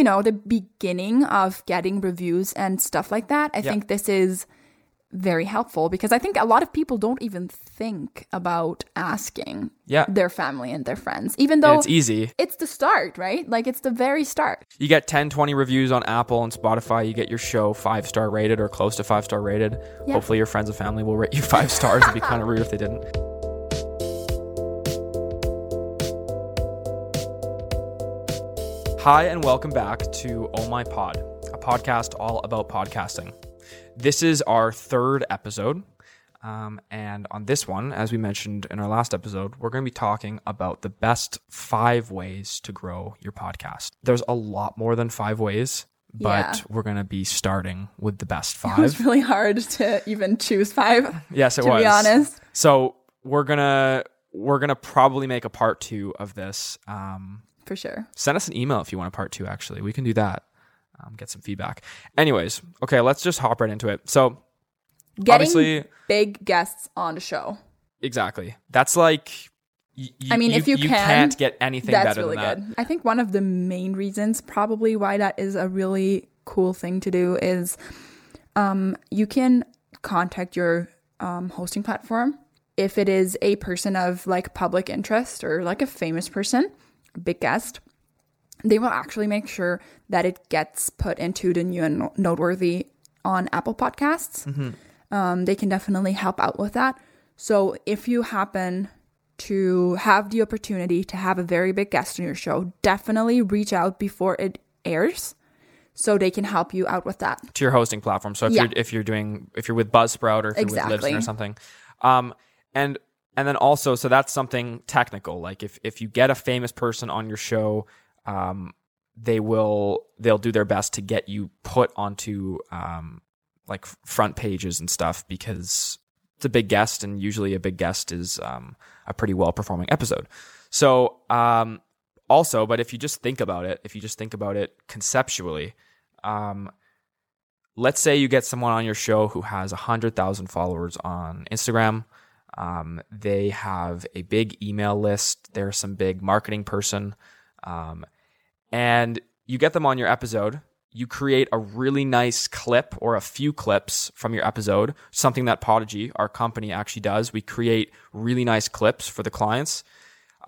you know, the beginning of getting reviews and stuff like that, I Yeah. think this is very helpful because I think a lot of people don't even think about asking Yeah. their family and their friends, even And though it's easy. it's the start, right? Like it's the very start. You get 10, 20 reviews on Apple and Spotify. You get your show five star rated or close to five star rated. Yeah. Hopefully, your friends and family will rate you five stars. It'd be kind of rude if they didn't. Hi, and welcome back to Oh My Pod, a podcast all about podcasting. This is our third episode. Um, and on this one, as we mentioned in our last episode, we're going to be talking about the best five ways to grow your podcast. There's a lot more than five ways, but Yeah. we're going to be starting with the best five. It was really hard to even choose five, yes, it to was. To be honest. So we're gonna we're gonna probably make a part two of this. Um, For sure. send us an email if you want a part two. Actually, we can do that. Um, get some feedback. Anyways, okay, let's just hop right into it. So Getting obviously, big guests on the show. exactly. That's like. y- y- I mean, if you you can, can't get anything That's better really than that. good. I think one of the main reasons, probably why that is a really cool thing to do, is um, you can contact your um, hosting platform if it is a person of like public interest or like a famous person, big guest. They will actually make sure that it gets put into the new and noteworthy on Apple Podcasts. Um, they can definitely help out with that. So if you happen to have the opportunity to have a very big guest on your show, definitely reach out before it airs so they can help you out with that. to your hosting platform. So if Yeah. you're if you're doing if you're with Buzzsprout or if you're with Exactly. Libsyn or something, um, and and then also so that's something technical. Like if if you get a famous person on your show, um, they will they'll do their best to get you put onto um like front pages and stuff because it's a big guest and usually a big guest is um a pretty well performing episode. So um also, but if you just think about it, if you just think about it conceptually, um, let's say you get someone on your show who has 100,000 followers on Instagram. Um, they have a big email list. They're some big marketing person. Um, and you get them on your episode. You create a really nice clip or a few clips from your episode, something that Podigy, our company, actually does. We create really nice clips for the clients.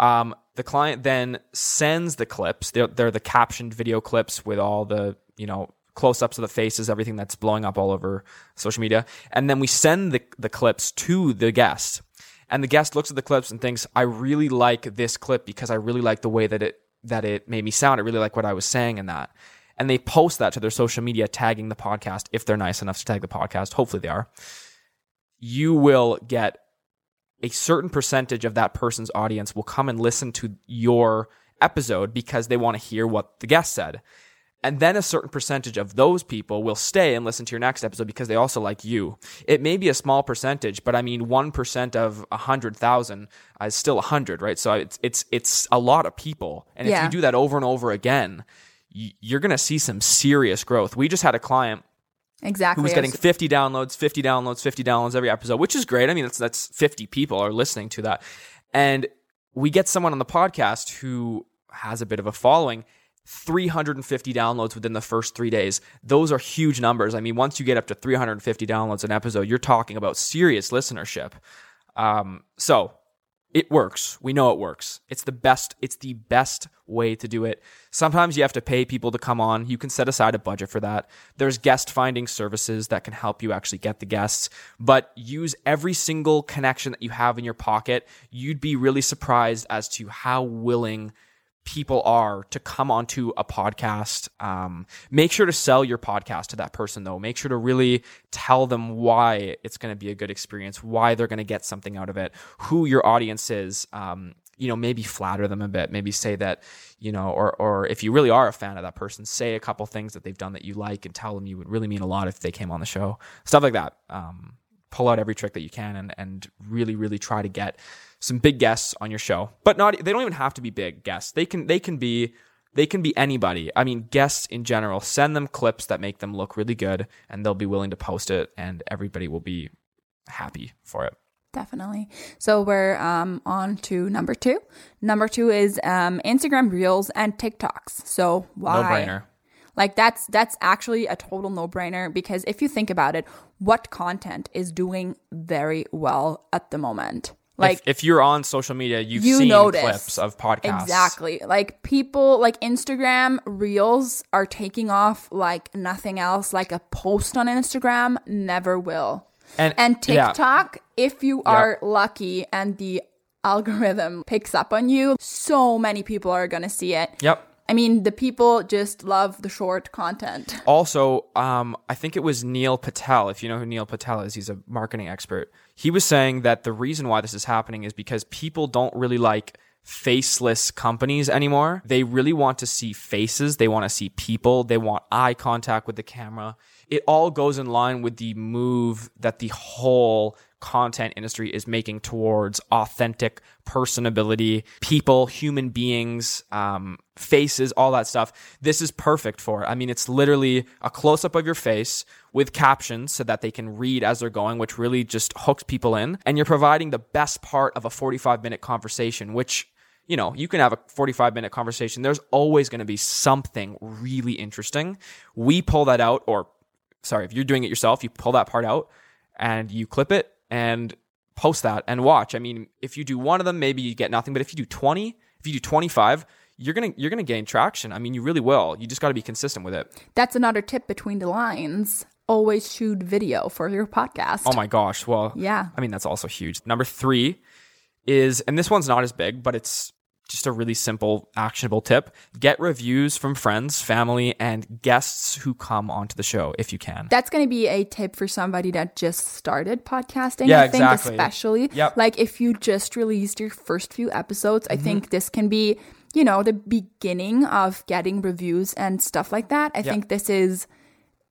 Um, the client then sends the clips. They're, they're the captioned video clips with all the, you know, close ups of the faces, everything that's blowing up all over social media. And then we send the, the clips to the guest. And the guest looks at the clips and thinks, I really like this clip because I really like the way that it, that it made me sound. I really like what I was saying in that. And they post that to their social media, tagging the podcast if they're nice enough to tag the podcast. Hopefully they are. You will get a certain percentage of that person's audience will come and listen to your episode because they want to hear what the guest said. And then a certain percentage of those people will stay and listen to your next episode because they also like you. It may be a small percentage, but I mean, 1% of 100,000 is still 100, right? So it's, it's, it's a lot of people. And if Yeah. you do that over and over again, you're going to see some serious growth. We just had a client Exactly. who was getting 50 downloads, 50 downloads, 50 downloads every episode, which is great. I mean, that's that's 50 people are listening to that. And we get someone on the podcast who has a bit of a following, 350 downloads within the first 3 days. Those are huge numbers. I mean, once you get up to 350 downloads an episode, you're talking about serious listenership. Um, so it works. We know it works. It's the best. It's the best way to do it. Sometimes you have to pay people to come on. You can set aside a budget for that. There's guest finding services that can help you actually get the guests, but use every single connection that you have in your pocket. You'd be really surprised as to how willing people are to come onto a podcast. Um, make sure to sell your podcast to that person, though. Make sure to really tell them why it's going to be a good experience, why they're going to get something out of it, who your audience is. Um, you know, maybe flatter them a bit. Maybe say that, you know, or or if you really are a fan of that person, say a couple things that they've done that you like, and tell them you would really mean a lot if they came on the show. Stuff like that. Um, pull out every trick that you can and and really really try to get some big guests on your show but not they don't even have to be big guests they can they can be they can be anybody i mean guests in general send them clips that make them look really good and they'll be willing to post it and everybody will be happy for it Definitely. So we're um, on to number two. Number two is um, Instagram Reels and TikToks. So why? no brainer Like that's that's actually a total no-brainer because if you think about it, what content is doing very well at the moment? Like if, if you're on social media, you've You seen notice. clips of podcasts. Exactly. Like people like Instagram reels are taking off like nothing else. Like a post on Instagram never will. And, And yeah. TikTok, if you are lucky and the algorithm picks up on you, so many people are going to see it. Yep. I mean, the people just love the short content. Also, um, I think it was Neil Patel. If you know who Neil Patel is, he's a marketing expert. He was saying that the reason why this is happening is because people don't really like faceless companies anymore. They really want to see faces. They want to see people. They want eye contact with the camera. It all goes in line with the move that the whole content industry is making towards authentic personability, people, human beings, um, faces, all that stuff. This is perfect for it. I mean, it's literally a close up of your face with captions so that they can read as they're going, which really just hooks people in. And you're providing the best part of a 45 minute conversation, which you know, you can have a 45 minute conversation. There's always going to be something really interesting. We pull that out, or sorry, if you're doing it yourself, you pull that part out and you clip it and post that and watch. I mean, if you do one of them, maybe you get nothing, but if you do 20, if you do 25, you're going to you're going to gain traction. I mean, you really will. You just got to be consistent with it. That's another tip between the lines. Always shoot video for your podcast. Oh my gosh. Well, Yeah. I mean, that's also huge. Number 3 is and this one's not as big, but it's just a really simple actionable tip. Get reviews from friends, family, and guests who come onto the show if you can. That's going to be a tip for somebody that just started podcasting. Yeah, I think, exactly. especially. Yep. Mm-hmm. Like if you just released your first few episodes, I think this can be, you know, the beginning of getting reviews and stuff like that. I think this is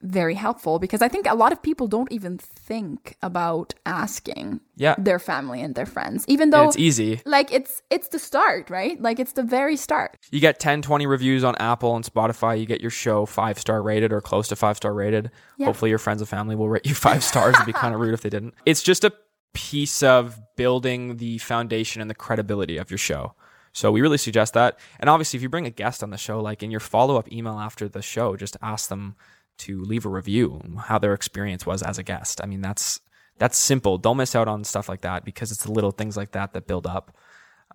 very helpful because I think a lot of people don't even think about asking Yeah. their family and their friends, even And though it's easy. like it's it's the start, right? Like it's the very start. You get 10, 20 reviews on Apple and Spotify. You get your show five star rated or close to five star rated. Yeah. Hopefully, your friends and family will rate you five stars. It'd be kind of rude if they didn't. It's just a piece of building the foundation and the credibility of your show. So we really suggest that. And obviously, if you bring a guest on the show, like in your follow up email after the show, just ask them to leave a review how their experience was as a guest. I mean, that's that's simple. Don't miss out on stuff like that because it's the little things like that that build up.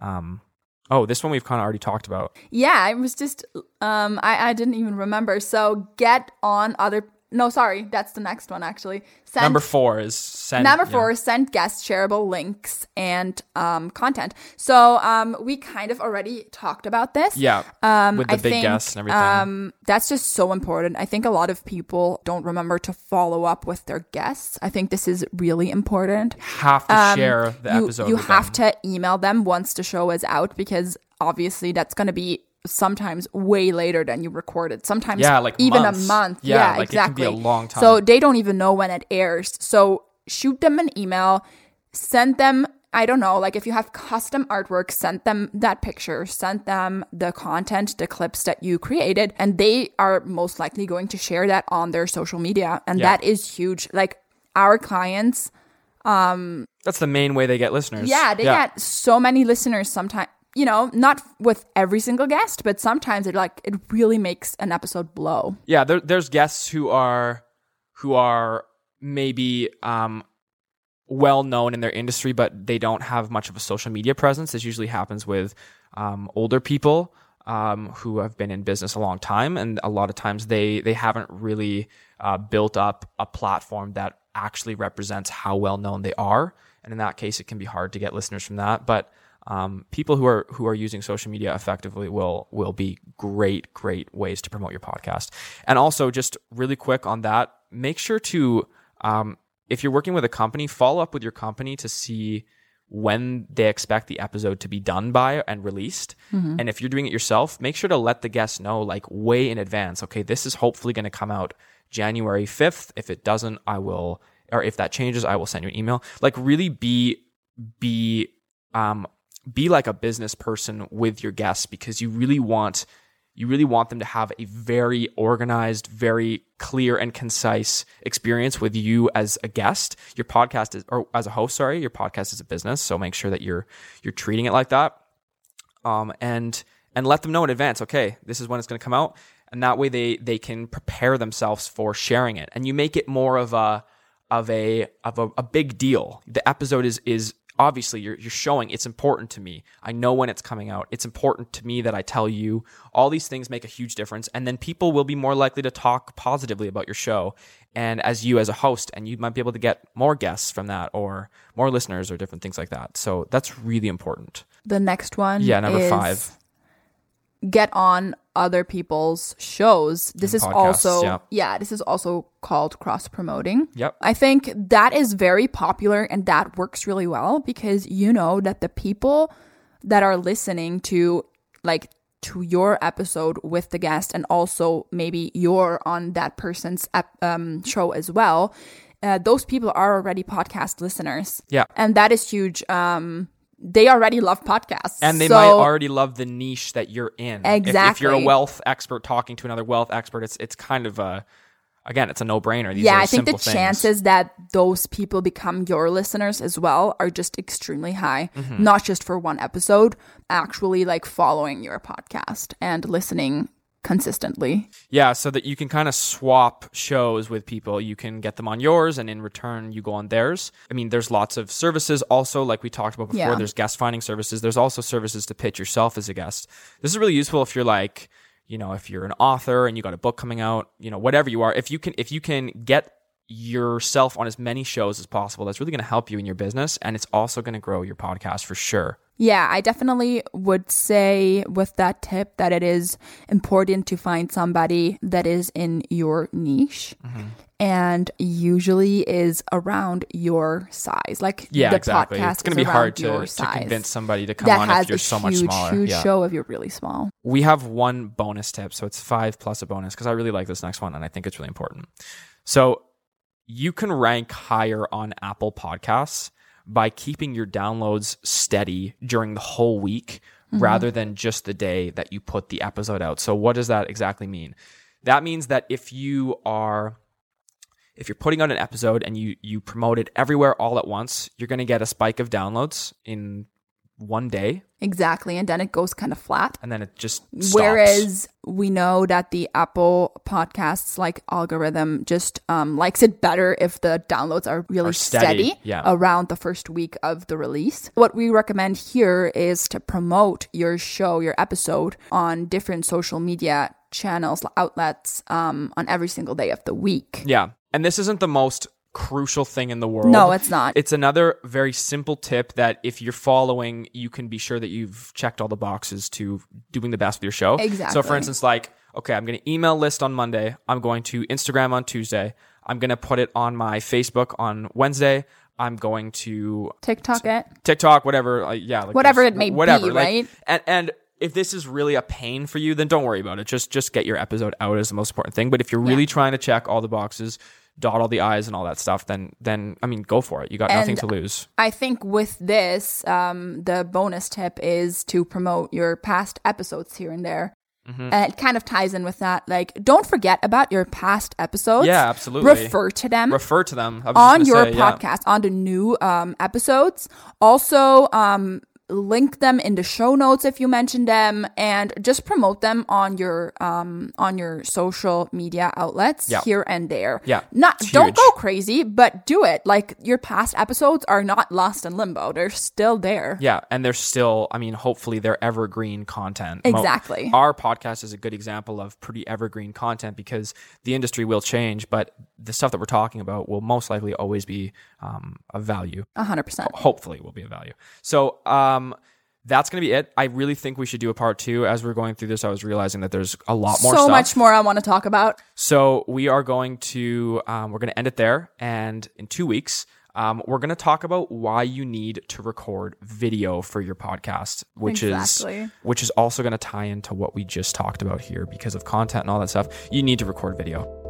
Um, oh, this one we've kind of already talked about. Yeah, I was just um I, I didn't even remember. So get on other no, sorry, that's the next one actually. Send Number four is send. Number yeah. four, send guest shareable links and um, content. So um, we kind of already talked about this. Yeah, Um, with the I big think, guests and everything. Um, that's just so important. I think a lot of people don't remember to follow up with their guests. I think this is really important. have to share the um, you, episode. You have them. to email them once the show is out because obviously that's going to be sometimes way later than you recorded. Sometimes Yeah, like even months. a month. Yeah, Yeah, like it can be exactly. a long time. So they don't even know when it airs. So shoot them an email, send them. I don't know, like if you have custom artwork, send them that picture, send them the content, the clips that you created, and they are most likely going to share that on their social media. And Yeah. that is huge. Like our clients, um, That's the main way they get listeners. yeah, they get so many listeners sometimes. You know, not with every single guest, but sometimes it like it really makes an episode blow. yeah. There, there's guests who are who are maybe um, well known in their industry, but they don't have much of a social media presence. This usually happens with um, older people um, who have been in business a long time, and a lot of times they they haven't really uh, built up a platform that actually represents how well known they are. And in that case, it can be hard to get listeners from that, but. Um, people who are who are using social media effectively will will be great great ways to promote your podcast. And also, just really quick on that, make sure to um, if you're working with a company, follow up with your company to see when they expect the episode to be done by and released. And if you're doing it yourself, make sure to let the guests know like way in advance. Okay, this is hopefully going to come out January 5th. If it doesn't, I will, or if that changes, I will send you an email. Like really be be um be like a business person with your guests because you really want you really want them to have a very organized, very clear and concise experience with you as a guest. Your podcast is or as a host, sorry, your podcast is a business, so make sure that you're you're treating it like that. Um and and let them know in advance, okay, this is when it's going to come out. and that way they they can prepare themselves for sharing it and you make it more of a of a of a, a big deal the episode is is obviously you're, you're showing it's important to me. I know when it's coming out. It's important to me that i tell you. All these things make a huge difference and then people will be more likely to talk positively about your show. And as you as a host and you might be able to get more guests from that or more listeners or different things like that. So that's really important. The next one. Yeah, number five. Get on other people's shows. This And is podcasts, also yeah. this is also called cross promoting. Yep. I think that is very popular and that works really well because you know that the people that are listening to like to your episode with the guest and also maybe you're on that person's ep- um, show as well uh, those people are already podcast listeners Yeah. and that is huge um, they already love podcasts and they So- might already love the niche that you're in. If- If, you're a wealth expert talking to another wealth expert, it's it's kind of a again, it's a no brainer. These yeah are i think the things. chances that those people become your listeners as well are just extremely high Mm-hmm. not just for one episode actually like following your podcast and listening consistently Yeah, so that you can kind of swap shows with people. You can get them on yours, and in return, you go on theirs. I mean, there's lots of services also, like we talked about before. Yeah. There's guest finding services. There's also services to pitch yourself as a guest. This is really useful if you're like, you know, if you're an author and you got a book coming out, you know, whatever you are. If you can, if you can get yourself on as many shows as possible, that's really going to help you in your business, and it's also going to grow your podcast for sure. Yeah, I definitely would say with that tip that it is important to find somebody that is in your niche Mm-hmm. and usually is around your size. Like Yeah, the exactly. podcast It's going to is be hard to, to convince somebody to come that on has if you're a so huge, much smaller. huge yeah. show if you're really small. we have one bonus tip. So it's five plus a bonus because I really like this next one and I think it's really important. So you can rank higher on Apple Podcasts by keeping your downloads steady during the whole week mm-hmm. rather than just the day that you put the episode out. So what does that exactly mean? That means that if you are if you're putting out an episode and you you promote it everywhere all at once, you're going to get a spike of downloads in one day Exactly. And then it goes kind of flat. and then it just stops. Whereas we know that the Apple podcasts like algorithm just um, likes it better if the downloads are really Are steady, steady, yeah. around the first week of the release. What we recommend here is to promote your show, your episode on different social media channels, outlets um, on every single day of the week. Yeah. And this isn't the most crucial thing in the world. No, it's not. It's another very simple tip that if you're following, you can be sure that you've checked all the boxes to doing the best with your show. Exactly. So, for instance, like, okay, I'm going to email list on Monday. I'm going to Instagram on Tuesday. I'm going to put it on my Facebook on Wednesday. I'm going to TikTok it. TikTok, whatever. Uh, yeah, like Whatever this- it may be, whatever, like- right? And and if this is really a pain for you, then don't worry about it. Just just get your episode out is the most important thing. But if you're really trying to check all the boxes, dot all the i's and all that stuff, then then I mean, go for it. You got nothing to lose. I think with this, um, the bonus tip is to promote your past episodes here and there. Mm-hmm. And it kind of ties in with that. Like, don't forget about your past episodes. Yeah, absolutely. Refer to them Refer to them I was just on your say, yeah. podcast, on the new um, episodes. Also, um, link them in the show notes if you mention them, and just promote them on your um, on your social media outlets Yeah. here and there. Yeah, not don't go crazy, but do it. Like your past episodes are not lost in limbo; they're still there. Yeah, and they're still, I mean, hopefully they're evergreen content. Exactly. Our podcast is a good example of pretty evergreen content because the industry will change, but the stuff that we're talking about will most likely always be um, of value. A hundred percent. Hopefully, will be of value. So, um, that's going to be it. I really think we should do a part two. As we are going through this, I was realizing that there's a lot more So stuff. much more I want to talk about. So we are going to um, we're going to end it there, and in two weeks. Um, we're going to talk about why you need to record video for your podcast, which Exactly. is which is also going to tie into what we just talked about here because of content and all that stuff. You need to record video.